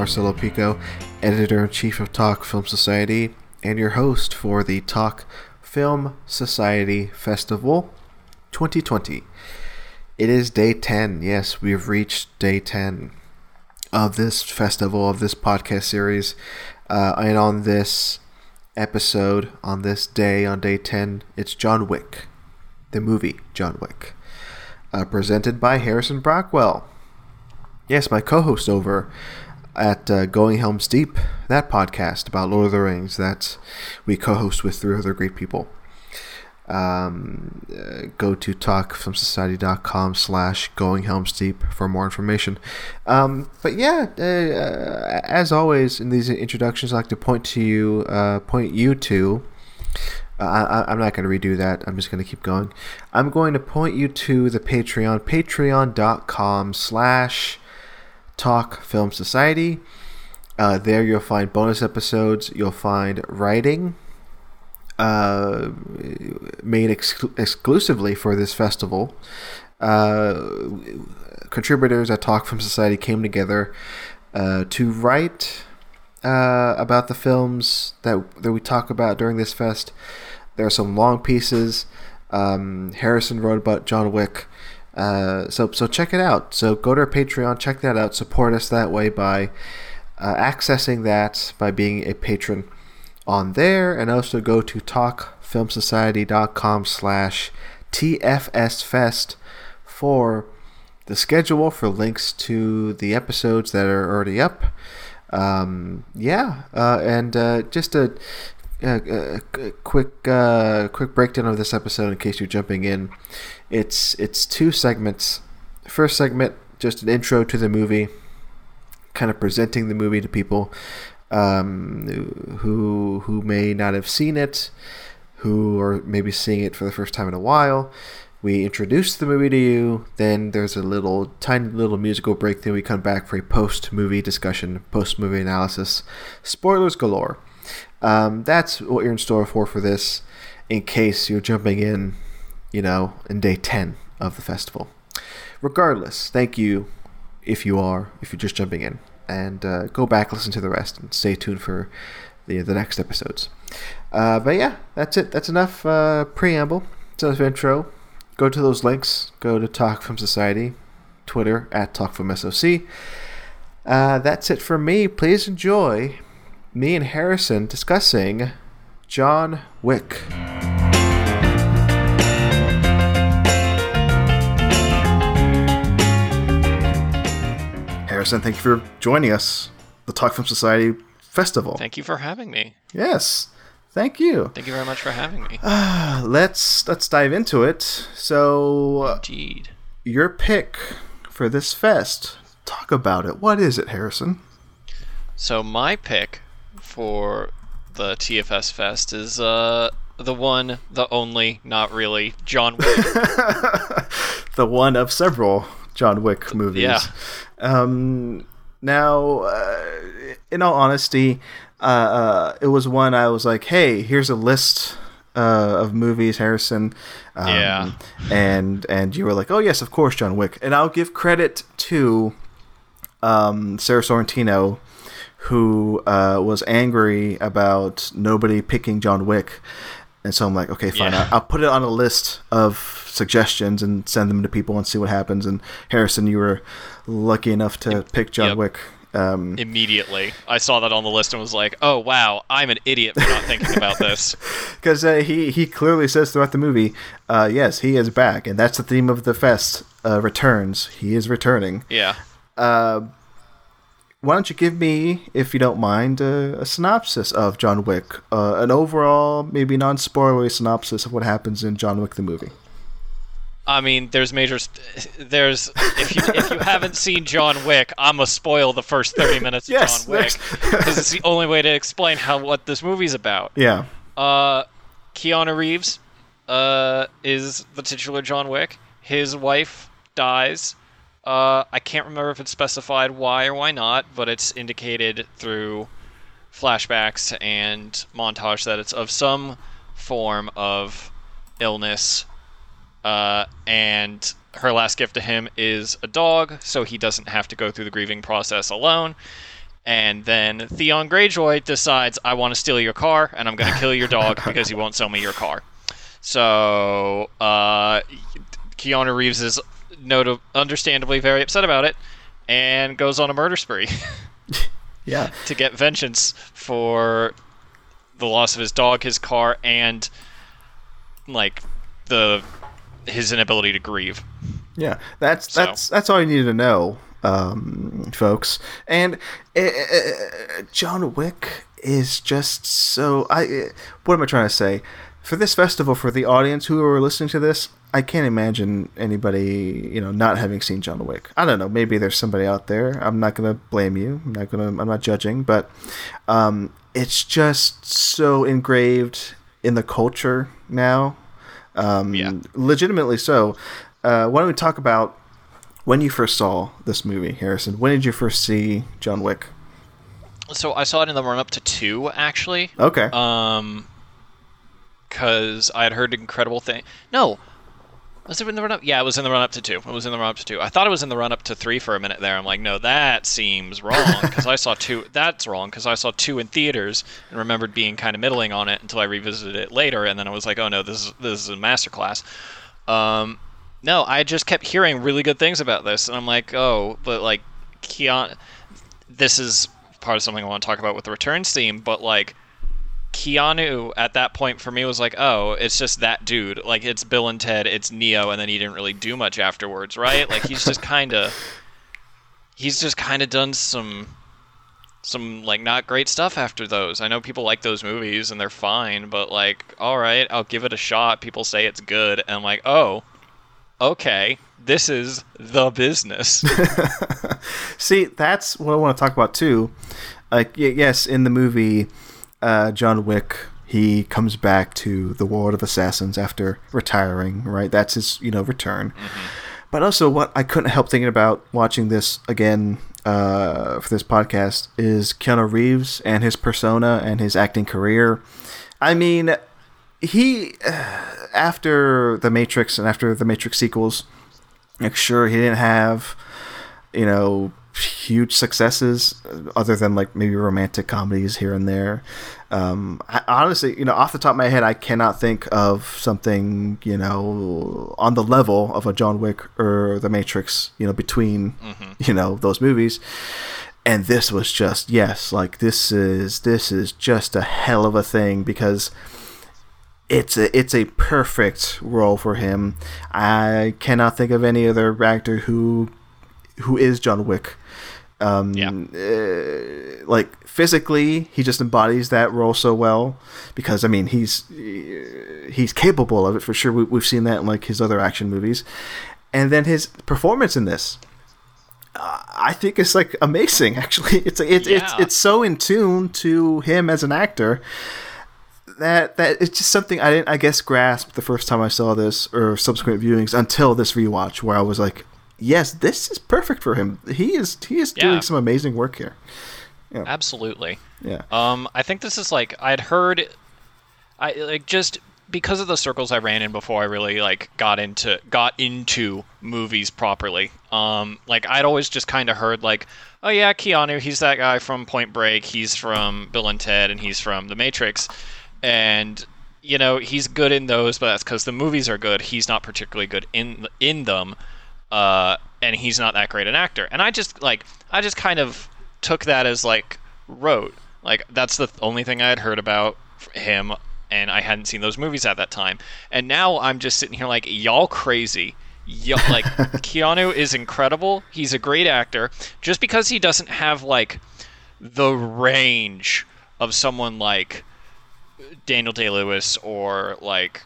Marcelo Pico, editor in chief of Talk Film Society, and your host for the Talk Film Society Festival 2020. It is day 10. Yes, we have reached day 10 of this festival, of this podcast series. Uh, and on this episode, on this day, on day 10, it's John Wick, the movie John Wick, uh, presented by Harrison Brockwell. Yes, my co-host over at uh, Going Helms Deep, that podcast about Lord of the Rings that we co-host with three other great people. Um, uh, go to talkfilmsociety.com slash going helms deep for more information. Um, but yeah, uh, uh, as always in these introductions, I like to point to you, uh, point you to. Uh, I, I'm not going to redo that. I'm just going to keep going. I'm going to point you to the Patreon, patreon.com slash Talk Film Society. Uh, there you'll find bonus episodes. You'll find writing uh, made ex- exclusively for this festival. Uh, contributors at Talk Film Society came together uh, to write uh, about the films that that we talk about during this fest. There are some long pieces. Um, Harrison wrote about John Wick. Uh, so so check it out. So go to our Patreon, check that out. Support us that way by uh, accessing that by being a patron on there, and also go to talkfilmsociety.com slash tfsfest for the schedule for links to the episodes that are already up. Um, yeah, uh, and uh, just a, a, a quick uh, quick breakdown of this episode in case you're jumping in. It's it's two segments. First segment, just an intro to the movie, kind of presenting the movie to people um, who who may not have seen it, who are maybe seeing it for the first time in a while. We introduce the movie to you. Then there's a little tiny little musical break. Then we come back for a post movie discussion, post movie analysis, spoilers galore. Um, that's what you're in store for for this. In case you're jumping in, you know, in day ten of the festival. Regardless, thank you if you are if you're just jumping in and uh, go back listen to the rest and stay tuned for the the next episodes. Uh, but yeah, that's it. That's enough uh, preamble. It's enough intro. Go to those links. Go to Talk Film Society, Twitter at Talk Film SOC. Uh, that's it for me. Please enjoy me and Harrison discussing John Wick. Harrison, thank you for joining us. The Talk Film Society Festival. Thank you for having me. Yes. Thank you. Thank you very much for having me. Uh, let's let's dive into it. So, Indeed. your pick for this fest. Talk about it. What is it, Harrison? So my pick for the TFS Fest is uh the one, the only, not really, John Wick. the one of several John Wick movies. Yeah. Um, now, uh, in all honesty, uh, uh, it was one I was like, hey, here's a list uh, of movies, Harrison. Um, Yeah. And and you were like, oh yes, of course, John Wick. And I'll give credit to um, Sarah Sorrentino, who uh, was angry about nobody picking John Wick. And so I'm like, okay, fine. Yeah. I'll, I'll put it on a list of suggestions and send them to people and see what happens. And Harrison, you were lucky enough to pick John yep. Wick. Um, Immediately, I saw that on the list and was like, "Oh wow, I'm an idiot for not thinking about this." because uh, he he clearly says throughout the movie, uh, yes, he is back, and that's the theme of the fest. Uh, returns. He is returning. Yeah. Uh, why don't you give me, if you don't mind, uh, a synopsis of John Wick, uh, an overall, maybe non-spoilery synopsis of what happens in John Wick the movie. I mean, there's major. St- there's if you if you haven't seen John Wick, I'm gonna spoil the first 30 minutes of Yes, John Wick because it's the only way to explain how what this movie's about. Yeah. Uh, Keanu Reeves, uh, is the titular John Wick. His wife dies. Uh, I can't remember if it's specified why or why not, but it's indicated through flashbacks and montage that it's of some form of illness. Uh, and her last gift to him is a dog, so he doesn't have to go through the grieving process alone. And then Theon Greyjoy decides, I want to steal your car, and I'm going to kill your dog because you won't sell me your car. So, uh, Keanu Reeves is not- understandably very upset about it and goes on a murder spree Yeah. to get vengeance for the loss of his dog, his car, and like the his inability to grieve. Yeah, that's So- that's that's all you need to know, um, folks. And uh, uh, John Wick is just so. I uh, what am I trying to say? For this festival, for the audience who are listening to this, I can't imagine anybody, you know, not having seen John Wick. I don't know. Maybe there's somebody out there. I'm not gonna blame you. I'm not gonna. I'm not judging, but um, it's just so engraved in the culture now. Um, Yeah. legitimately so. Uh, why don't we talk about when you first saw this movie, Harrison? When did you first see John Wick? So I saw it in the run up to two, actually. Okay. Um, because I had heard incredible thing. No, was it in the run up? Yeah, it was in the run up to two. It was in the run up to two. I thought it was in the run up to three for a minute there. I'm like, no, that seems wrong because I saw two. That's wrong because I saw two in theaters and remembered being kind of middling on it until I revisited it later, and then I was like, oh no, this is this is a masterclass. Um, no, I just kept hearing really good things about this, and I'm like, oh, but like, Keanu, this is part of something I want to talk about with the returns theme, but like. Keanu at that point for me was like, oh, it's just that dude. Like it's Bill and Ted, it's Neo, and then he didn't really do much afterwards, right? Like he's just kind of, he's just kind of done some, some like not great stuff after those. I know people like those movies and they're fine, but like, all right, I'll give it a shot. People say it's good, and I'm like, oh, okay, this is the business. See, that's what I want to talk about too. Like, yes, in the movie, uh, John Wick, he comes back to the world of assassins after retiring. Right, that's his, you know, return. But also, what I couldn't help thinking about watching this again uh, for this podcast is Keanu Reeves and his persona and his acting career. I mean, he after the Matrix and after the Matrix sequels, like sure he didn't have you know huge successes uh, other than like maybe romantic comedies here and there. Um, I, honestly, you know, off the top of my head, I cannot think of something you know on the level of a John Wick or The Matrix. You know, between you know those movies. And this was just yes, like this is this is just a hell of a thing because it's a it's a perfect role for him. I cannot think of any other actor who who is John Wick. Um, Yeah. uh, like physically, he just embodies that role so well because I mean he's he's capable of it for sure. We, we've seen that in like his other action movies, and then his performance in this. uh, I think it's like amazing. Actually, it's it's it's it's so in tune to him as an actor that that it's just something I didn't I guess grasp the first time I saw this or subsequent viewings until this rewatch where I was like, yes, this is perfect for him. He is he is Yeah. doing some amazing work here. Yeah. Absolutely. Yeah. Um, I think this is like I'd heard, I like just because of the circles I ran in before I really like got into got into movies properly. Um, like I'd always just kind of heard like, oh yeah, Keanu, he's that guy from Point Break, he's from Bill and Ted, and he's from The Matrix, and you know he's good in those, but that's because the movies are good. He's not particularly good in in them, uh, and he's not that great an actor. And I just like I just kind of took that as like rote. Like that's the only thing I had heard about him, and I hadn't seen those movies at that time. And now I'm just sitting here like y'all crazy. Y'all, like Keanu is incredible. He's a great actor. Just because he doesn't have like the range of someone like Daniel Day Lewis or like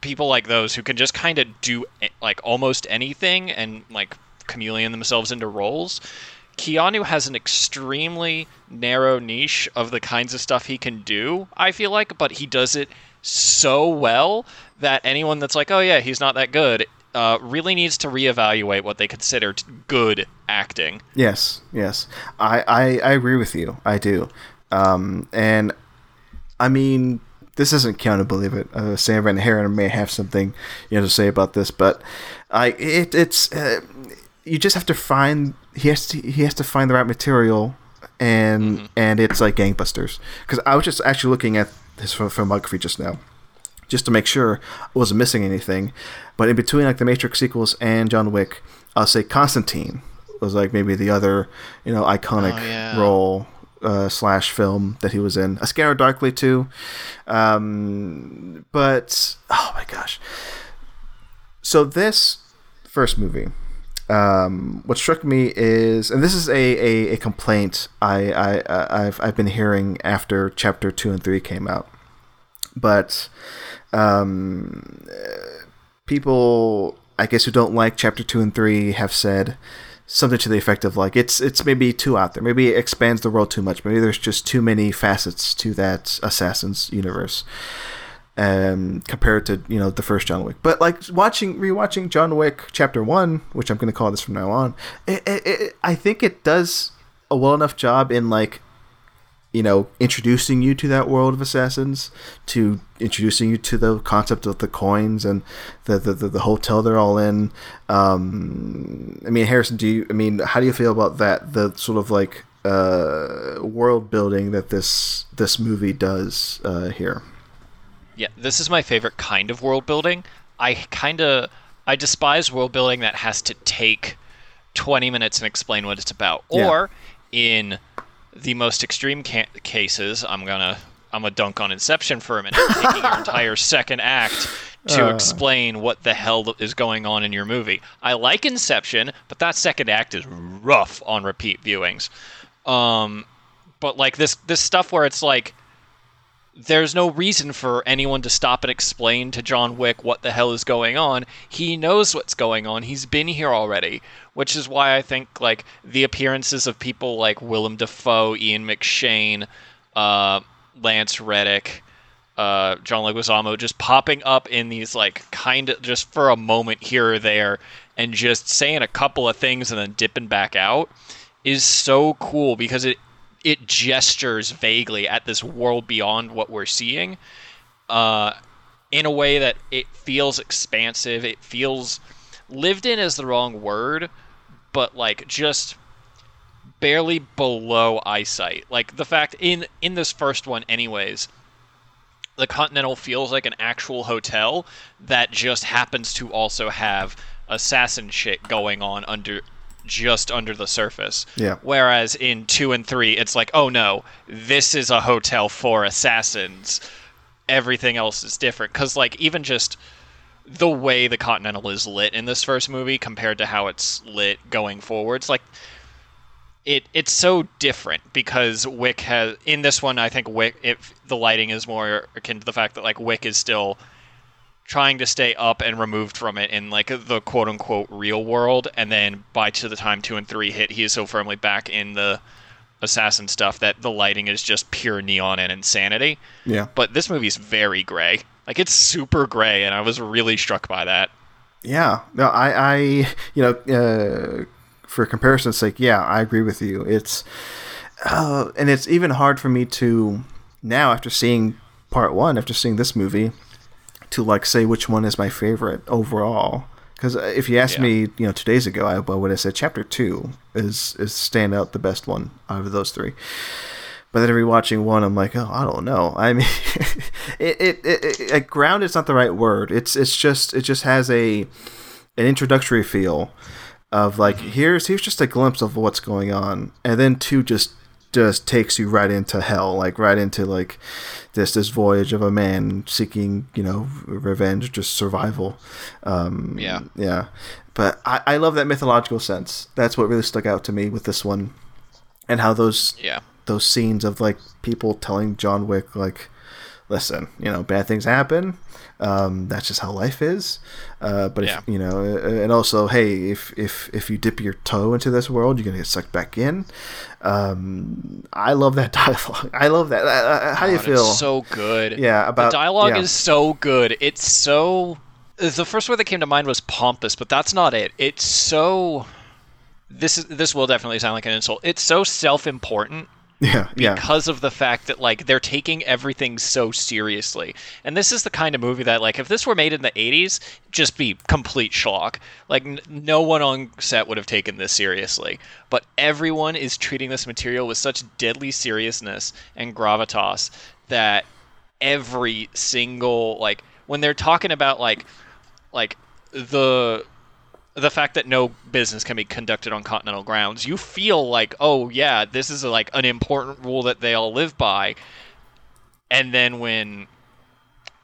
people like those who can just kind of do like almost anything and like chameleon themselves into roles. Keanu has an extremely narrow niche of the kinds of stuff he can do, I feel like, but he does it so well that anyone that's like, oh yeah, he's not that good, uh, really needs to reevaluate what they consider good acting. Yes, yes. I, I, I agree with you. I do. Um, and I mean, this isn't Keanu believe it. Uh, Sam Van Haren may have something you know to say about this, but I it, it's uh, you just have to find he has to he has to find the right material and mm-hmm. and it's like gangbusters because I was just actually looking at his filmography just now just to make sure I wasn't missing anything. But in between like the Matrix sequels and John Wick, I'll say Constantine was like maybe the other you know iconic oh, yeah. role uh, slash film that he was in. A Scanner Darkly too, um, but oh my gosh. So this first movie, um, what struck me is, and this is a, a, a complaint I, I I've I've been hearing after chapter two and three came out, but um, people I guess who don't like chapter two and three have said something to the effect of like it's it's maybe too out there. Maybe it expands the world too much. Maybe there's just too many facets to that Assassin's universe. Um, compared to you know the first John Wick, but like watching rewatching John Wick Chapter One, which I'm going to call this from now on, it, it, it, I think it does a well enough job in like you know, introducing you to that world of assassins, to introducing you to the concept of the coins and the the, the, the hotel they're all in. Um, I mean, Harrison, do you? I mean, how do you feel about that? The sort of like uh, world building that this this movie does uh, here. Yeah, this is my favorite kind of world building. I kind of I despise world building that has to take twenty minutes and explain what it's about, or in the most extreme ca- cases, I'm gonna I'm a dunk on Inception for a minute, taking your entire second act to uh. explain what the hell is going on in your movie. I like Inception, but that second act is rough on repeat viewings. Um, but like this this stuff where it's like there's no reason for anyone to stop and explain to John Wick what the hell is going on. He knows what's going on. He's been here already, which is why I think like the appearances of people like Willem Dafoe, Ian McShane, uh, Lance Reddick, uh, John Leguizamo just popping up in these like kind of just for a moment here or there and just saying a couple of things and then dipping back out is so cool because it it gestures vaguely at this world beyond what we're seeing uh, in a way that it feels expansive. It feels lived in is the wrong word, but like just barely below eyesight. Like the fact in in this first one, anyways. The Continental feels like an actual hotel that just happens to also have assassin shit going on under just under the surface. Yeah. Whereas in two and three, it's like, oh no, this is a hotel for assassins. Everything else is different. Because, like, even just the way the Continental is lit in this first movie compared to how it's lit going forwards, like, it it's so different because Wick has in this one I think Wick if the lighting is more akin to the fact that like Wick is still trying to stay up and removed from it in like the quote unquote real world and then by to the time 2 and 3 hit he is so firmly back in the assassin stuff that the lighting is just pure neon and insanity. Yeah. But this movie is very gray. Like it's super gray and I was really struck by that. Yeah. No, I I you know uh for comparison's sake, yeah, I agree with you. It's uh, and it's even hard for me to now after seeing part 1 after seeing this movie to like say which one is my favorite overall. Because uh, if you asked yeah. me, you know, two days ago, I, would have said chapter two is is stand out the best one out of those three. But then rewatching one, I'm like, oh, I don't know. I mean, it, it, it, it ground is not the right word. It's it's just it just has a an introductory feel of like mm-hmm. here's here's just a glimpse of what's going on, and then two just just takes you right into hell, like right into like this this voyage of a man seeking you know revenge, just survival. Um, yeah, yeah. But I, I love that mythological sense. That's what really stuck out to me with this one, and how those yeah those scenes of like people telling John Wick like, listen, you know, bad things happen. Um, that's just how life is. Uh, but yeah. if, you know, uh, and also, hey, if if if you dip your toe into this world, you're gonna get sucked back in. Um, I love that dialogue. I love that. Uh, how do you feel? so good. Yeah, about the dialogue yeah. is so good. It's so. The first word that came to mind was pompous, but that's not it. It's so. This is this will definitely sound like an insult. It's so self-important Yeah, because of the fact that like they're taking everything so seriously. And this is the kind of movie that like if this were made in the 80s, just be complete schlock. Like n- no one on set would have taken this seriously. But everyone is treating this material with such deadly seriousness and gravitas that every single like when they're talking about like like the the fact that no business can be conducted on continental grounds, you feel like, oh yeah, this is like an important rule that they all live by. And then when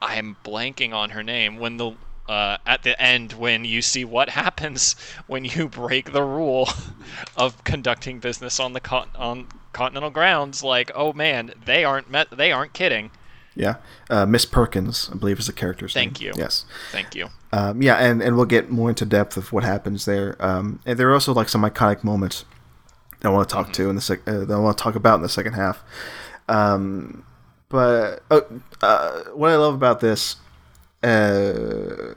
I'm blanking on her name, when the uh, at the end when you see what happens when you break the rule of conducting business on the con- on continental grounds, like oh man, they aren't met, they aren't kidding. Yeah, uh, Miss Perkins, I believe, is the character's Thank name. you. Yes. Thank you. Um, yeah, and, and we'll get more into depth of what happens there. Um, and there are also like some iconic moments that I want to talk to in the sec- uh, that I want to talk about in the second half. Um, but uh, uh, what I love about this, uh,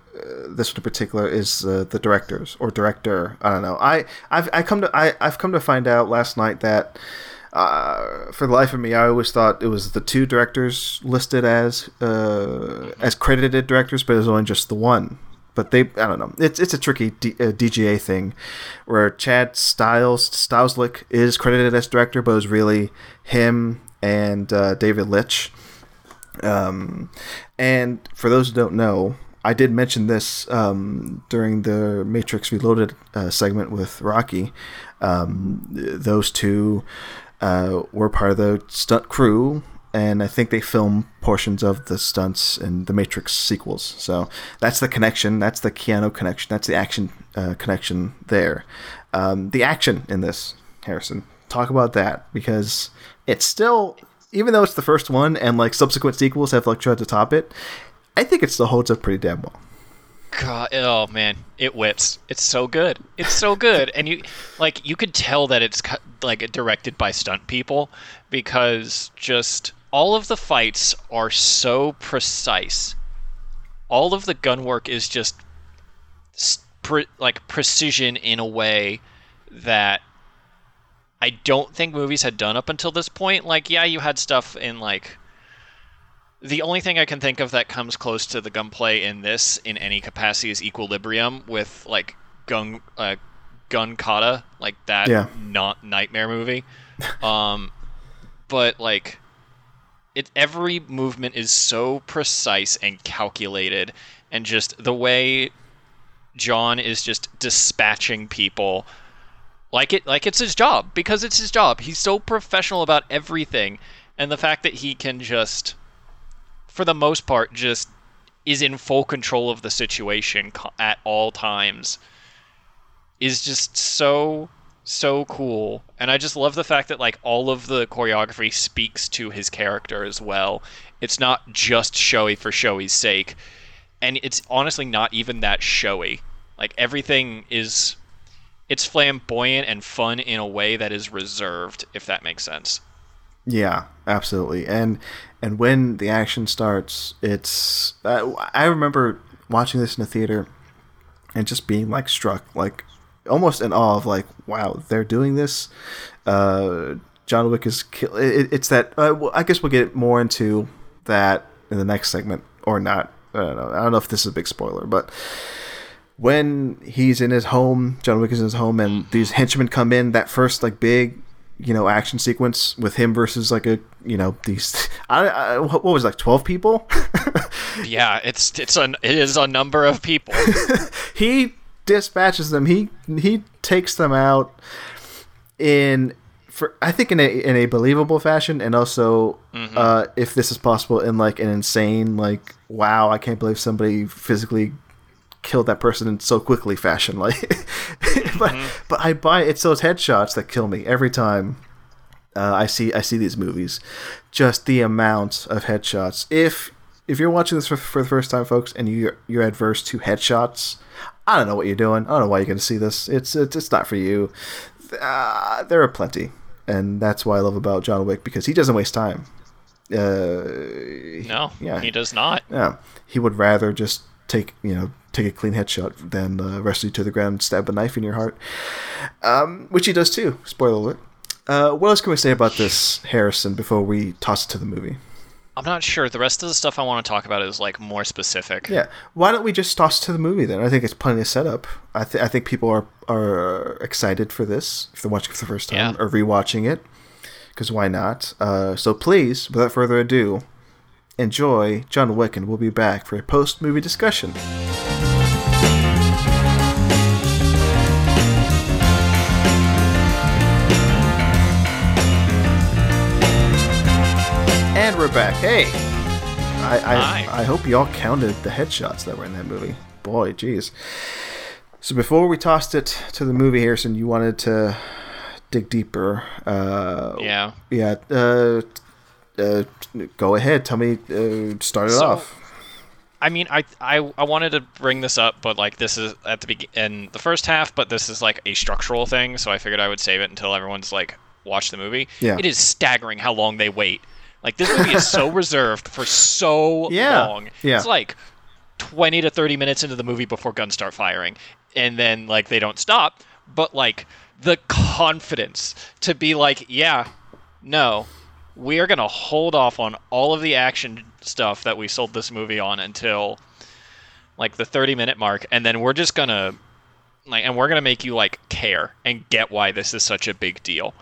this one in particular, is uh, the directors or director. I don't know. I I've I come to I I've come to find out last night that. Uh, for the life of me, I always thought it was the two directors listed as uh, as credited directors, but it was only just the one. But they, I don't know. It's it's a tricky D, uh, DGA thing, where Chad Styles Stahelski is credited as director, but it was really him and uh, David Leitch. Um, and for those who don't know, I did mention this um, during the Matrix Reloaded uh, segment with Rocky. Um, those two uh, were part of the stunt crew, and I think they film portions of the stunts in the Matrix sequels. So that's the connection. That's the Keanu connection. That's the action uh, connection there. Um, the action in this, Harrison, talk about that because it's still, even though it's the first one and like subsequent sequels have like tried to top it, I think it still holds up pretty damn well. God, oh man, it whips. It's so good. It's so good, and you like you could tell that it's like directed by stunt people because just all of the fights are so precise. All of the gun work is just pre- like precision in a way that I don't think movies had done up until this point. Like, yeah, you had stuff in like the only thing I can think of that comes close to the gunplay in this in any capacity is Equilibrium with like gun uh, gun kata like that Yeah. not nightmare movie. Um, but like it every movement is so precise and calculated, and just the way John is just dispatching people like it like it's his job because it's his job. He's so professional about everything, and the fact that he can just for the most part, just is in full control of the situation at all times is just so so cool. And i just love the fact that like all of the choreography speaks to his character as well. It's not just showy for showy's sake. And it's honestly not even that showy. Like everything is it's flamboyant and fun in a way that is reserved if that makes sense. Yeah, absolutely. And and when the action starts, it's uh, I remember watching this in the theater and just being like struck, like almost in awe of like, wow, they're doing this. Uh, John Wick is kill. It, it's that. Uh, well, I guess we'll get more into that in the next segment or not. I don't know. I don't know if this is a big spoiler, but when he's in his home, John Wick is in his home, and these henchmen come in. That first like big, you know, action sequence with him versus like a you know these. I, I what was it, like twelve people. yeah it's it's an it is a number of people he dispatches them. He he takes them out in for I think in a in a believable fashion, and also uh, if this is possible in like an insane like wow I can't believe somebody physically killed that person in so quickly fashion like but but I buy it's those headshots that kill me every time uh, I see I see these movies. Just the amount of headshots. If if you're watching this for, for the first time folks and you you're adverse to headshots I don't know what you're doing. I don't know why you're going to see this. It's it's, it's not for you. Uh, there are plenty. And that's why I love about John Wick because he doesn't waste time. Uh, no Yeah. he does not. Yeah, he would rather just take you know take a clean headshot than uh, wrestle you to the ground, and stab a knife in your heart, um, which he does too. Spoiler alert. Uh, what else can we say about this, Harrison, before we toss it to the movie? I'm not sure. The rest of the stuff I want to talk about is like more specific. Yeah. Why don't we just toss it to the movie then? I think it's plenty of setup. I, th- I think people are are excited for this if they're watching it for the first time Yeah. or rewatching it. Because why not? Uh, so please, without further ado, enjoy John Wick, and we'll be back for a post movie discussion. And we're back. Hey, I Hi. I, I hope y'all counted the headshots that were in that movie. Boy, jeez. So before we tossed it to the movie, Harrison, you wanted to dig deeper. Uh, Yeah. yeah. Uh, uh, go ahead. Tell me. Uh, start it So- off. I mean, I, I I wanted to bring this up, but like this is at the begin in the first half, but this is like a structural thing, so I figured I would save it until everyone's like watched the movie. Yeah. It is staggering how long they wait. Like this movie is so reserved for so Yeah. long. Yeah. It's like 20 to 30 minutes into the movie before guns start firing and then like they don't stop, but like the confidence to be like, yeah, no, we are going to hold off on all of the action stuff that we sold this movie on until like the 30 minute mark and then we're just going to like and we're going to make you like care and get why this is such a big deal.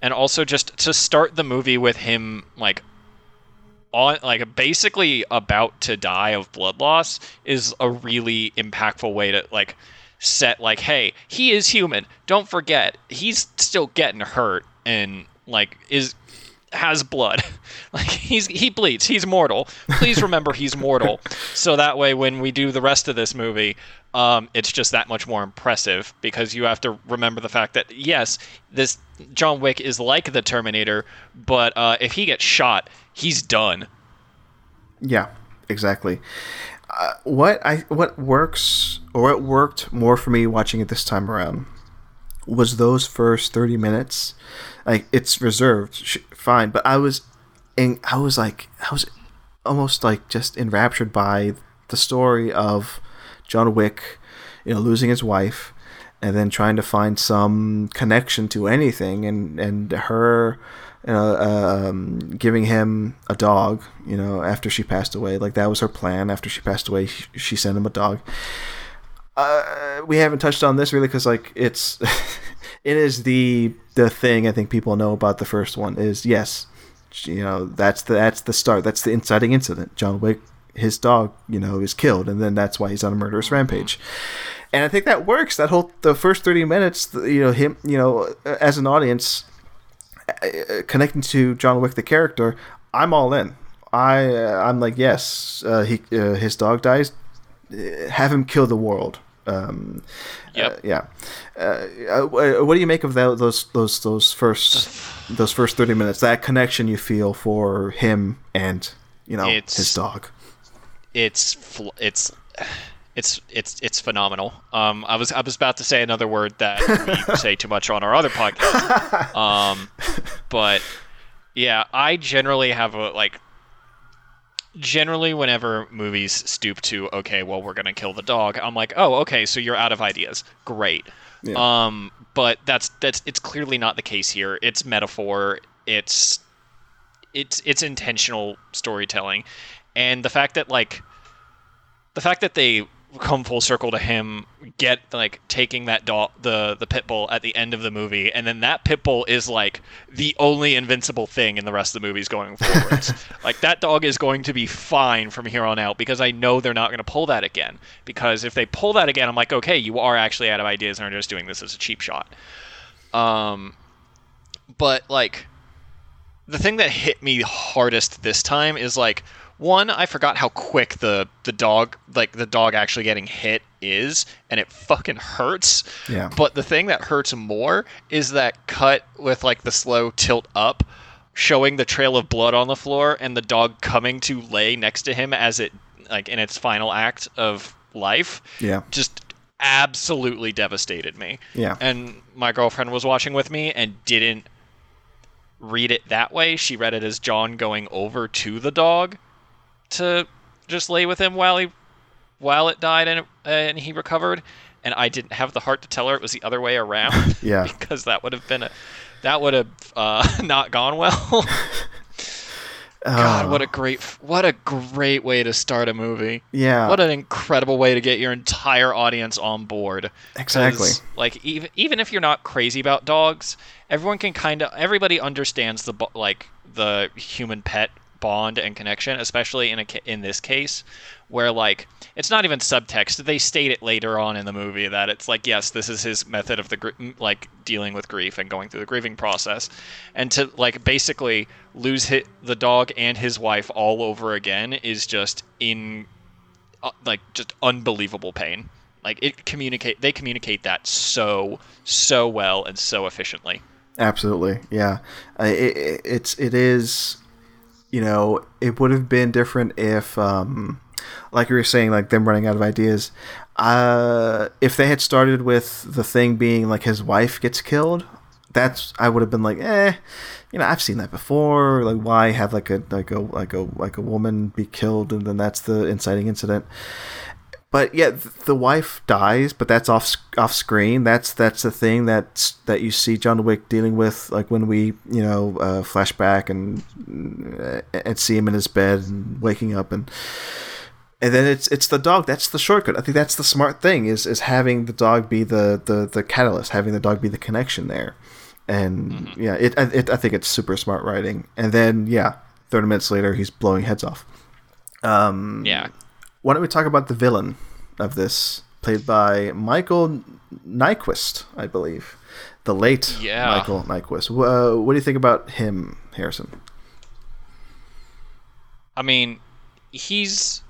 And also just to start the movie with him like on like basically about to die of blood loss is a really impactful way to like set like hey he is human don't forget he's still getting hurt and like is has blood. Like he's he bleeds. He's mortal. Please remember he's mortal. So that way when we do the rest of this movie um, it's just that much more impressive because you have to remember the fact that yes this john wick is like the terminator but uh, if he gets shot he's done. Yeah, exactly. Uh, what I what works or what worked more for me watching it this time around was those first thirty minutes. Like it's reserved, sh- fine, but I was, in, I was like, I was almost like just enraptured by the story of John Wick, you know, losing his wife, and then trying to find some connection to anything, and and her, you know, um, giving him a dog, you know, after she passed away. Like that was her plan. After she passed away, she, she sent him a dog. Uh, we haven't touched on this really because like it's, it is the the thing I think people know about the first one is yes, you know that's the that's the start. That's the inciting incident. John Wick, his dog, you know, is killed, and then that's why he's on a murderous rampage. And I think that works. That whole the first thirty minutes, you know, him, you know, as an audience, uh, connecting to John Wick the character, I'm all in. I uh, I'm like yes, uh, he uh, his dog dies. Have him kill the world. Um, Yep. uh, yeah. Uh, uh, what do you make of that, those those those first those first thirty minutes? That connection you feel for him and you know It's- his dog. it's fl- it's it's it's it's phenomenal. Um, I was I was about to say another word that we say too much on our other podcast. Um, but yeah, I generally have a like. Generally, whenever movies stoop to okay, well, we're gonna kill the dog, I'm like, oh, okay, so you're out of ideas. Great. Yeah. Um, but that's that's it's clearly not the case here. It's metaphor. It's it's it's intentional storytelling, and the fact that like the fact that they come full circle to him get like taking that dog the the pit bull at the end of the movie and then that pit bull is like the only invincible thing in the rest of the movies going forwards. Like that dog is going to be fine from here on out because i know they're not going to pull that again. Because if they pull that again i'm like okay you are actually out of ideas and are just doing this as a cheap shot. Um but like the thing that hit me hardest this time is like one i forgot how quick the the dog like the dog actually getting hit is and it fucking hurts Yeah. but the thing that hurts more is that cut with like the slow tilt up showing the trail of blood on the floor and the dog coming to lay next to him as it like in its final act of life Yeah. just absolutely devastated me Yeah. and my girlfriend was watching with me and didn't read it that way. She read it as John going over to the dog to just lay with him while he while it died and and he recovered. And I didn't have the heart to tell her it was the other way around Yeah. because that would have been a that would have uh, not gone well. God, Uh, what a great, what a great way to start a movie. yeah. What an incredible way to get your entire audience on board. Exactly. Like even even if you're not crazy about dogs, everyone can kind of everybody understands the like the human pet bond and connection, especially in a in this case where like it's not even subtext. They state it later on in the movie that it's like yes, this is his method of the gr- like dealing with grief and going through the grieving process, and to like basically lose the dog and his wife all over again is just in uh, like just unbelievable pain. Like it communicate they communicate that so so well and so efficiently. Absolutely, yeah. It, it, it's it is, you know, it would have been different if, um, like you were saying, like them running out of ideas. Uh, if they had started with the thing being like his wife gets killed, that's I would have been like, eh, you know, I've seen that before. Like, why have like a like a like a like a woman be killed and then that's the inciting incident but yeah, the wife dies, but that's off off screen. That's that's the thing that's that you see John Wick dealing with, like when we you know uh, flashback and uh, and see him in his bed and waking up and and then it's it's the dog. That's the shortcut. I think that's the smart thing is is having the dog be the the the catalyst, having the dog be the connection there. And yeah, it, it I think it's super smart writing. And then yeah, thirty minutes later, he's blowing heads off. Um, Yeah. Why don't we talk about the villain of this, played by Michael Nyqvist, I believe, the late Yeah. Michael Nyqvist. Uh, what do you think about him, Harrison? I mean, he's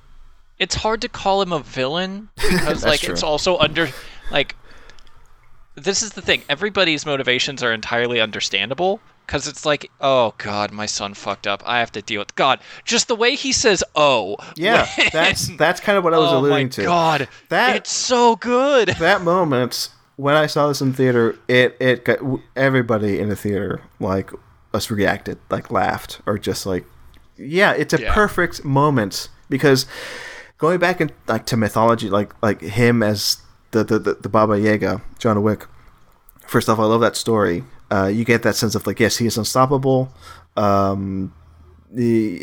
it's hard to call him a villain because like true. it's also under like this is the thing. Everybody's motivations are entirely understandable because it's like, oh god, my son fucked up. I have to deal with God. Just the way he says, "Oh." Yeah, when- that's that's kind of what I was oh alluding my to. God, That- it's so good. That moment when I saw this in theater, it it got everybody in the theater like us reacted, like laughed or just like, yeah, it's a Yeah. perfect moment because going back in like to mythology, like like him as the the the, the Baba Yaga, John Wick. First off, I love that story. Uh, you get that sense of like, yes, he is unstoppable. Um, he,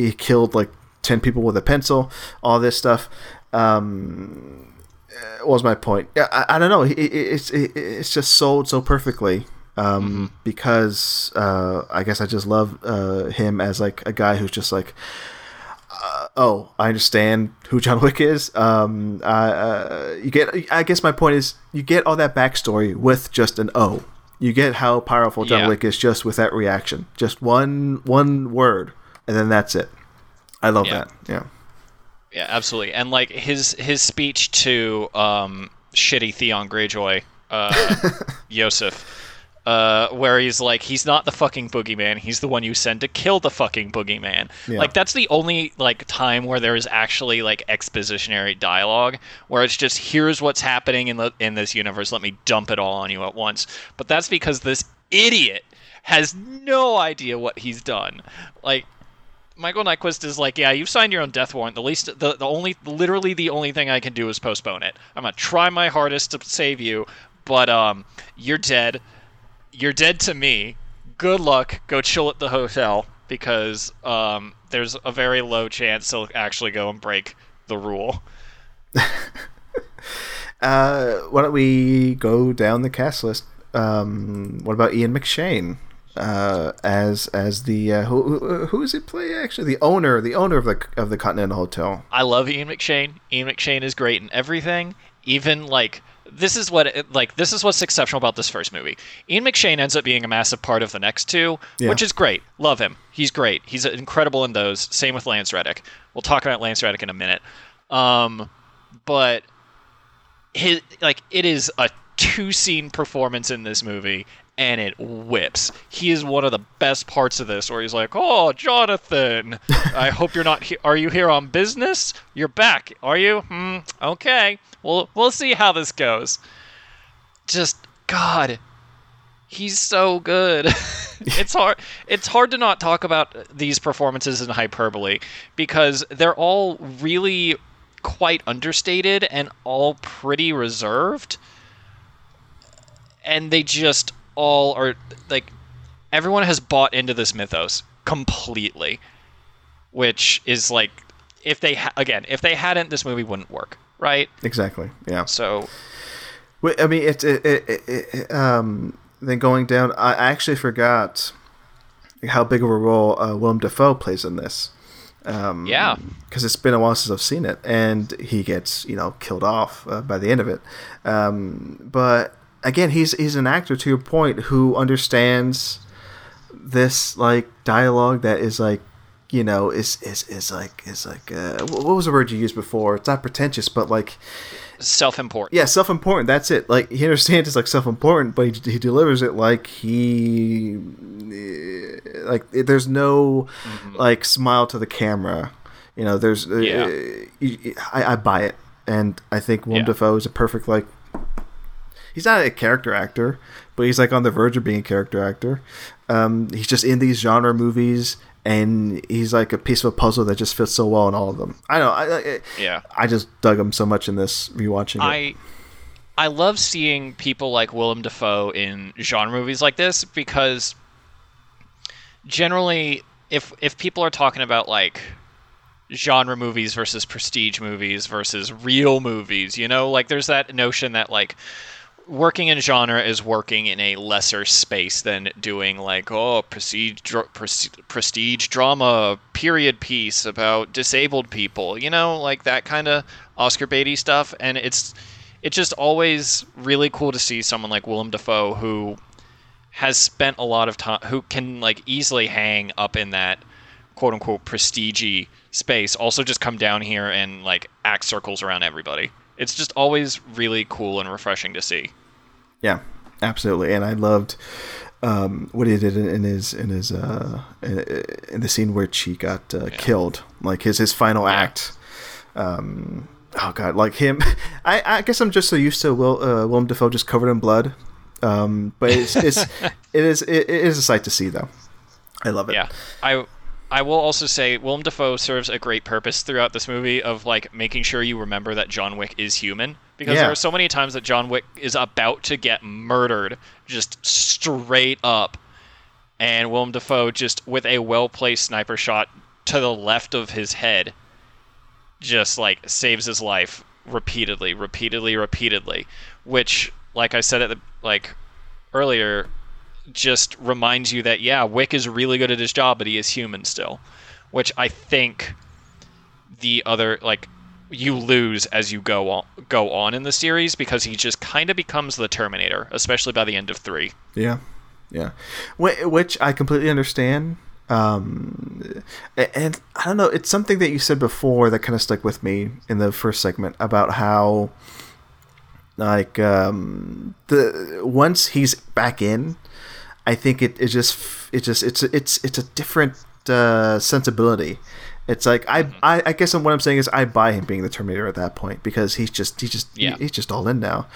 he killed like 10 people with a pencil all this stuff. Um uh, what was my point? Yeah i, I don't know. It, it, it's it, it's just sold so perfectly um because uh i guess i just love uh him as like a guy who's just like uh, oh i understand who john wick is. Um uh, uh you get i guess my point is you get all that backstory with just an o you get how powerful john Yeah. wick is just with that reaction just one one word and then that's it i love Yeah. that yeah Yeah, absolutely. And like his his speech to um, shitty Theon Greyjoy, uh, Iosef, uh, where he's like, he's not the fucking boogeyman. He's the one you send to kill the fucking boogeyman. Yeah. Like that's the only like time where there is actually like expositionary dialogue, where it's just here's what's happening in the in this universe. Let me dump it all on you at once. But that's because this idiot has no idea what he's done. Like Michael Nyqvist is like, yeah, you've signed your own death warrant. The least, the, the only, literally the only thing I can do is postpone it. I'm gonna try my hardest to save you, but um, you're dead. You're dead to me. Good luck. Go chill at the hotel because um, there's a very low chance he'll actually go and break the rule. Uh, why don't we go down the cast list? Um, what about Ian McShane uh, as as the uh, who, who who is he play actually the owner the owner of the of the Continental Hotel? I love Ian McShane. Ian McShane is great in everything. Even like this is what it, like this is what's exceptional about this first movie. Ian McShane ends up being a massive part of the next two, Yeah. which is great. Love him. He's great. He's incredible in those. Same with Lance Reddick. We'll talk about Lance Reddick in a minute. Um, but his like it is a two scene performance in this movie and it whips. He is one of the best parts of this where he's like, "Oh, Jonathan, I hope you're not he- are you here on business? You're back, are you? Hmm, okay. Well, we'll see how this goes." Just god, he's so good. it's hard it's hard to not talk about these performances in hyperbole because they're all really quite understated and all pretty reserved and they just all are like everyone has bought into this mythos completely, which is like if they ha- again if they hadn't, this movie wouldn't work, right? Exactly. Yeah. So I mean, it's it, it, it, um. Then going down, I actually forgot how big of a role uh, Willem Dafoe plays in this. Um, yeah, because it's been a while since I've seen it, and he gets you know killed off uh, by the end of it. Um, but again, he's he's an actor to your point who understands this like dialogue that is like you know is is is like is like uh, what was the word you used before? It's not pretentious, but like self-important. yeah, self-important. That's it. Like he understands it's like self-important, but he, he delivers it like he like there's no like smile to the camera. You know, there's uh, Yeah. you- I, I buy it, and I think Willem Yeah. Dafoe is a perfect like. He's not a character actor, but he's like on the verge of being a character actor. Um, he's just in these genre movies, and he's like a piece of a puzzle that just fits so well in all of them. I know. I, I, Yeah. I just dug him so much in this rewatching it. I I love seeing people like Willem Dafoe in genre movies like this because generally if if people are talking about like genre movies versus prestige movies versus real movies, you know, like there's that notion that like working in genre is working in a lesser space than doing like oh prestige prestige drama period piece about disabled people you know like that kind of oscar beatty stuff. And it's it's just always really cool to see someone like willem dafoe who has spent a lot of time who can like easily hang up in that quote unquote prestige space also just come down here and like act circles around everybody it's just always really cool and refreshing to see Yeah, absolutely. And I loved um, what he did in, his in his uh, in, the scene where she got uh, killed, like his his final act. Um, oh god, like him. I, I guess I'm just so used to Will uh, Willem Dafoe just covered in blood. Um, but it's, it's it is it, it is a sight to see though. I love it. Yeah, I I will also say Willem Dafoe serves a great purpose throughout this movie of like making sure you remember that John Wick is human because Yeah. there are so many times that John Wick is about to get murdered just straight up, and Willem Dafoe just with a well placed sniper shot to the left of his head, just like saves his life repeatedly, repeatedly, repeatedly, which like I said at the like earlier just reminds you that yeah, Wick is really good at his job, but he is human still, which I think the other like you lose as you go on go on in the series because he just kind of becomes the Terminator, especially by the end of three. Yeah, yeah. Wh- Which I completely understand. Um, and I don't know. It's something that you said before that kind of stuck with me in the first segment about how, like, um, the once he's back in, I think it, it just it just it's it's it's a different uh, sensibility. It's like I, I I guess what I'm saying is I buy him being the Terminator at that point because he's just he's just Yeah. he's just all in now,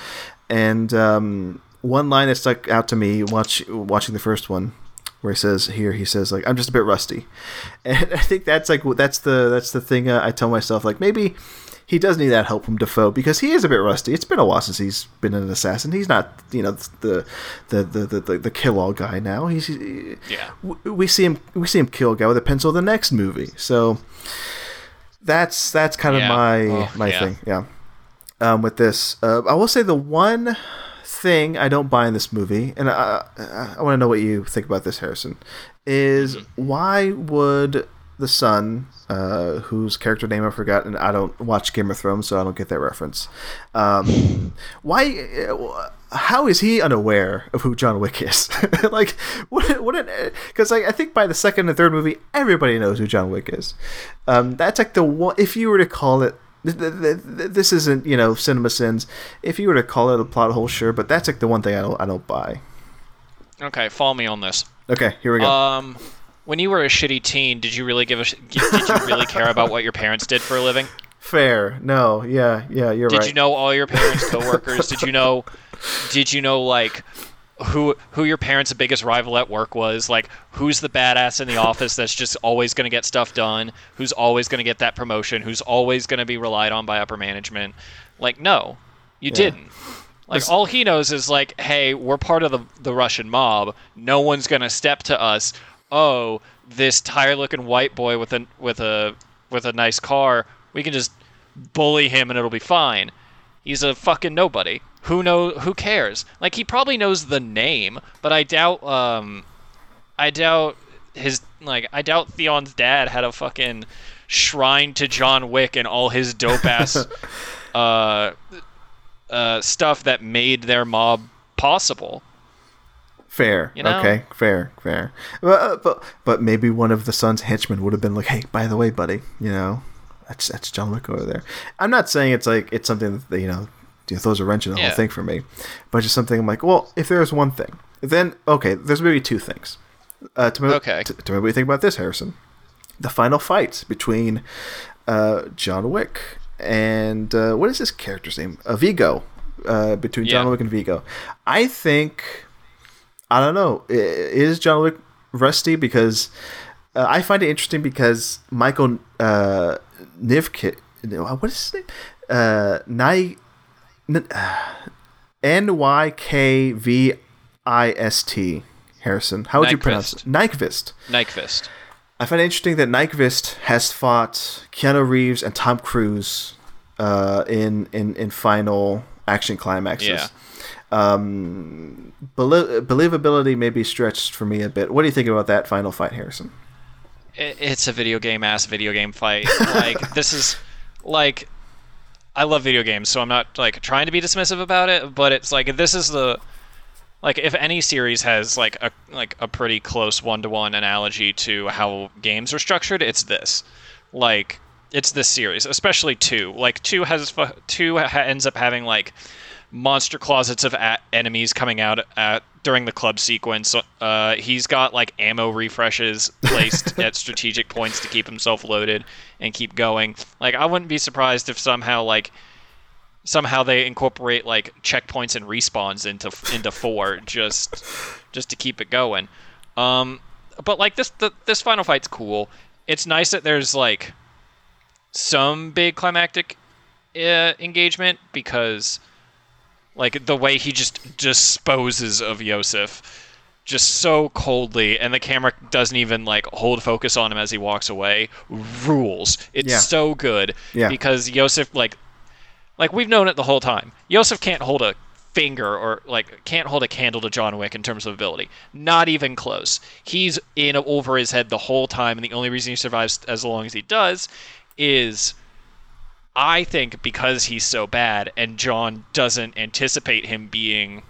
and um, one line that stuck out to me watch watching the first one where he says here he says like I'm just a bit rusty, and I think that's like that's the that's the thing uh, I tell myself like maybe he does need that help from Dafoe because he is a bit rusty. It's been a while since he's been an assassin. He's not you know the the the the, the, the kill all guy now. He's Yeah. we see him we see him kill a guy with a pencil the next movie. So that's that's kind of my Oh, my yeah. thing. Yeah. Um, with this, uh, I will say the one thing I don't buy in this movie, and I, I, I want to know what you think about this, Harrison, is Mm-hmm. why would the son, uh, whose character name I forgot, and I don't watch Game of Thrones, so I don't get that reference. Um, why? uh, How is he unaware of who John Wick is? like, what? What? Because like, I think by the second and third movie, everybody knows who John Wick is. Um, that's like the one. If you were to call it. th- th- th- th- This isn't, you know, cinema sins. If you were to call it a plot hole, sure, but that's like the one thing I don't, I don't buy. Okay, follow me on this. Okay, here we go. Um, when you were a shitty teen, did you really give a sh- did you really care about what your parents did for a living? Fair. No. Yeah. Yeah. You're Did right. you know all your parents' coworkers? did you know? Did you know like who who your parents' biggest rival at work was? Like who's the badass in the office that's just always going to get stuff done? Who's always going to get that promotion? Who's always going to be relied on by upper management? Like no, you Yeah. didn't. Like all he knows is like, hey, we're part of the the Russian mob. No one's gonna step to us. Oh, this tired-looking white boy with a with a with a nice car. We can just bully him and it'll be fine. He's a fucking nobody. Who know? Who cares? Like he probably knows the name, but I doubt. Um, I doubt his like. I doubt Theon's dad had a fucking shrine to John Wick and all his dope ass uh, uh, stuff that made their mob possible. Fair. You know? Okay. Fair. Fair. But, uh, but but maybe one of the son's henchmen would have been like, "Hey, by the way, buddy, you know, that's that's John Wick over there." I'm not saying it's like it's something that you know, you know throws a wrench in the Yeah. whole thing for me, but just something I'm like, well, if there's one thing, then okay, there's maybe two things. Uh, to, Okay. To, to maybe what you think about this, Harrison, the final fight between uh, John Wick and uh, what is this character's name? Uh, Viggo. Uh, between John Wick and Viggo, I think I don't know. Is John Wick rusty? Because uh, I find it interesting because Michael uh, Nivkit, what is his name? Uh, Ny, N Y K V I S T. Harrison, how would you pronounce it? Nyquist. Nyquist. I find it interesting that Nyquist has fought Keanu Reeves and Tom Cruise uh, in, in in final action climaxes. Yeah. Um, belie- believability may be stretched for me a bit. What do you think about that final fight, Harrison? It's a video game ass video game fight. Like this is like I love video games, so I'm not like trying to be dismissive about it, but it's like this is the like if any series has like a like a pretty close one-to-one analogy to how games are structured, it's this. Like it's this series, especially 2. Like 2 has 2 ha- ends up having like monster closets of a- enemies coming out at during the club sequence. Uh, he's got like ammo refreshes placed at strategic points to keep himself loaded and keep going. Like I wouldn't be surprised if somehow like somehow they incorporate like checkpoints and respawns into into four just just to keep it going. Um, but like this the, this final fight's cool. It's nice that there's like some big climactic uh, engagement because like the way he just disposes of Iosef just so coldly and the camera doesn't even like hold focus on him as he walks away rules it's Yeah. so good Yeah. because Iosef like like we've known it the whole time Iosef can't hold a finger or like can't hold a candle to John Wick in terms of ability not even close he's in over his head the whole time and the only reason he survives as long as he does is I think because he's so bad and John doesn't anticipate him being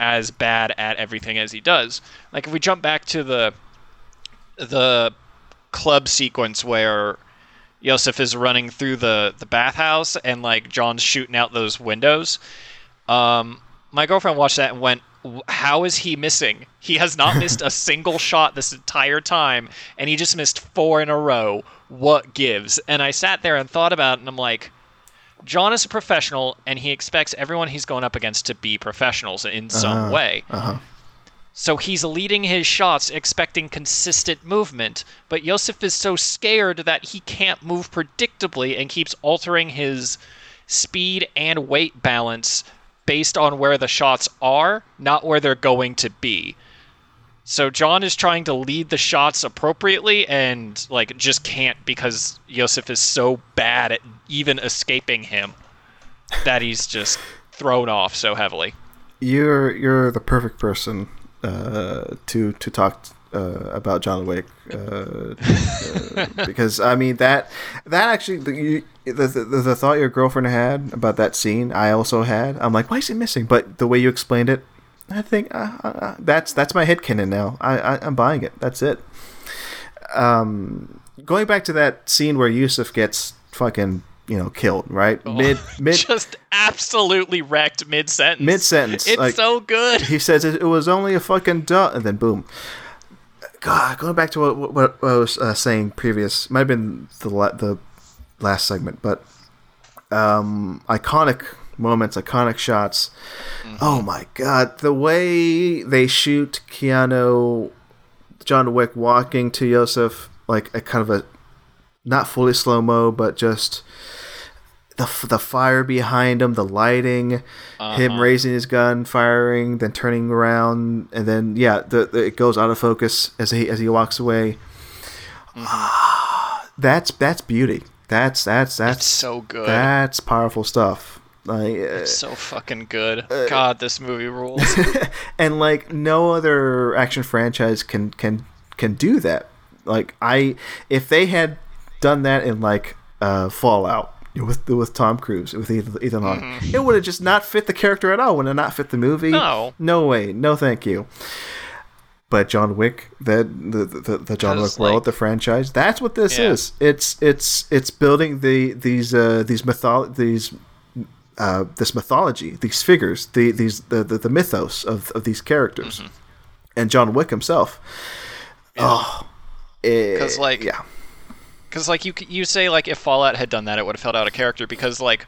as bad at everything as he does. Like if we jump back to the the club sequence where Iosef is running through the the bathhouse and like John's shooting out those windows. Um, my girlfriend watched that and went, "How is he missing? He has not missed a single shot this entire time, and he just missed four in a row. What gives?" And I sat there and thought about it, and I'm like, John is a professional, and he expects everyone he's going up against to be professionals in some Uh-huh. way. Uh-huh. So he's leading his shots, expecting consistent movement, but Iosef is so scared that he can't move predictably and keeps altering his speed and weight balance based on where the shots are, not where they're going to be. So John is trying to lead the shots appropriately and like just can't because Iosef is so bad at even escaping him that he's just thrown off so heavily. You're you're the perfect person uh, to to talk uh, about John Wick uh, uh, because I mean that that actually the, you, the, the the thought your girlfriend had about that scene I also had. I'm like, why is he missing? But the way you explained it, I think uh, uh, uh, that's that's my headcanon now. I, I I'm buying it. That's it. Um, going back to that scene where Yusuf gets fucking you know killed right mid mid just absolutely wrecked mid sentence. Mid sentence, It's like- so good. he says it, it was only a fucking duh, and then boom. God, going back to what what, what I was uh, saying previous, might have been the la- the last segment, but um, iconic moments, iconic shots. Oh my god, the way they shoot Keanu, John Wick walking to Iosef like a kind of a not fully slow mo, but just the the fire behind him, the lighting, him Uh-huh. raising his gun, firing, then turning around, and then yeah, the, the it goes out of focus as he as he walks away. Ah, that's that's beauty. That's that's that's It's so good. That's powerful stuff. Like, uh, so fucking good. God, this movie rules. and like no other action franchise can can can do that. Like I, if they had done that in like uh, Fallout with with Tom Cruise with Ethan, Ethan Hawke, it would have just not fit the character at all. Would have not fit the movie. No. no way, no thank you. But John Wick, the the the, the John Wick world, like- the franchise, that's what this Yeah. is. It's it's it's building the these uh, these mythol these uh, this mythology, these figures, the these the, the, the mythos of, of these characters, Mm-hmm. and John Wick himself. Oh, Because like, yeah, because like you you say like if Fallout had done that, it would have felt out of character. Because like,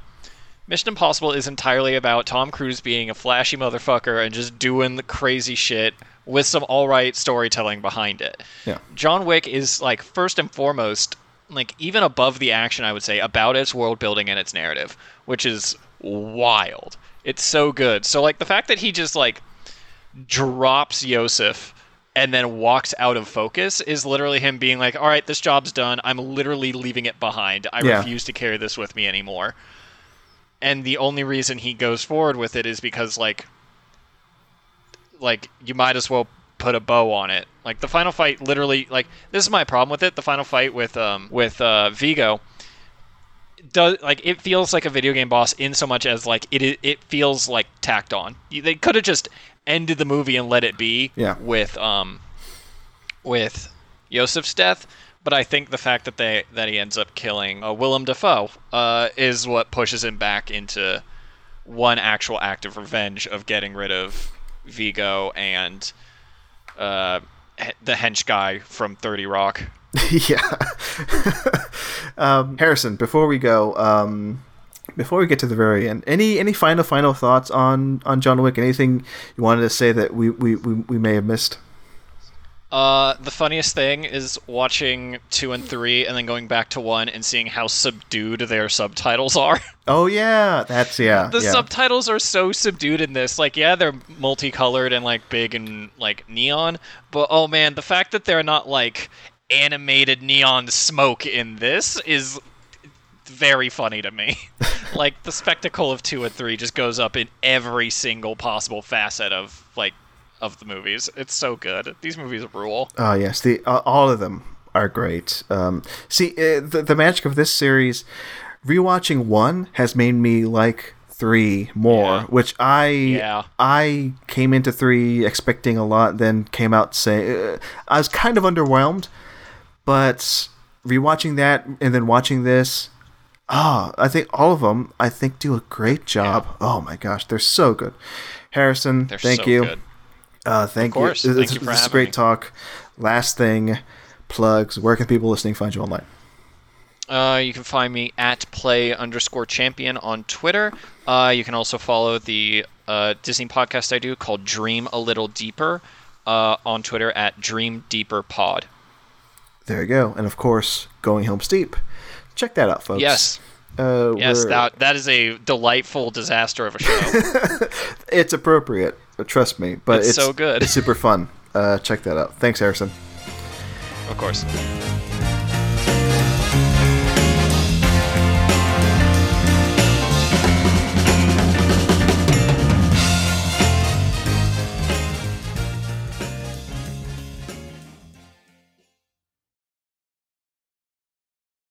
Mission Impossible is entirely about Tom Cruise being a flashy motherfucker and just doing the crazy shit with some all right storytelling behind it. yeah, John Wick is like first and foremost, like even above the action, I would say, about its world building and its narrative, which is wild. It's so good. So like the fact that he just like drops Iosef and then walks out of focus is literally him being like, "All right, this job's done. I'm literally leaving it behind. I Yeah. refuse to carry this with me anymore." And the only reason he goes forward with it is because like like you might as well put a bow on it. Like the final fight literally like this is my problem with it. The final fight with um with uh Viggo does like it feels like a video game boss in so much as like it it, it feels like tacked on. They could have just ended the movie and let it be Yeah. with um with Iosef's death, but I think the fact that they that he ends up killing uh, Willem Dafoe uh, is what pushes him back into one actual act of revenge of getting rid of Viggo and uh, the hench guy from Thirty Rock. yeah. um, Harrison, before we go, um, before we get to the very end, any any final final thoughts on on John Wick? Anything you wanted to say that we we, we, we may have missed? Uh, the funniest thing is watching two and three, and then going back to one and seeing how subdued their subtitles are. Oh yeah, that's yeah. the yeah. subtitles are so subdued in this. Like, yeah, they're multicolored and like big and like neon, but oh man, the fact that they're not like animated neon smoke in this is very funny to me. like the spectacle of two and three just goes up in every single possible facet of like of the movies. It's so good. These movies rule. Oh yes, the uh, all of them are great. Um, see, uh, the the magic of this series, rewatching one has made me like three more, Yeah. which I Yeah. I came into three expecting a lot, then came out saying uh, I was kind of underwhelmed, but rewatching that and then watching this. Ah, I think all of them. I think do a great job. Oh my gosh, they're so good. Harrison, They're thank so you. good. Uh, thank course. you. Thank This, you for this is great me. talk. Last thing, plugs. Where can people listening find you online? Uh, you can find me at play underscore champion on Twitter. Uh, you can also follow the uh, Disney podcast I do called Dream a Little Deeper uh, on Twitter at Dream Deeper Pod. There you go. And of course, Going Home Steep. Check that out, folks. Yes, Uh, yes, we're- that that is a delightful disaster of a show. it's appropriate. Trust me. But It's it's, so good. It's super fun. Uh, check that out. Thanks, Harrison. of course.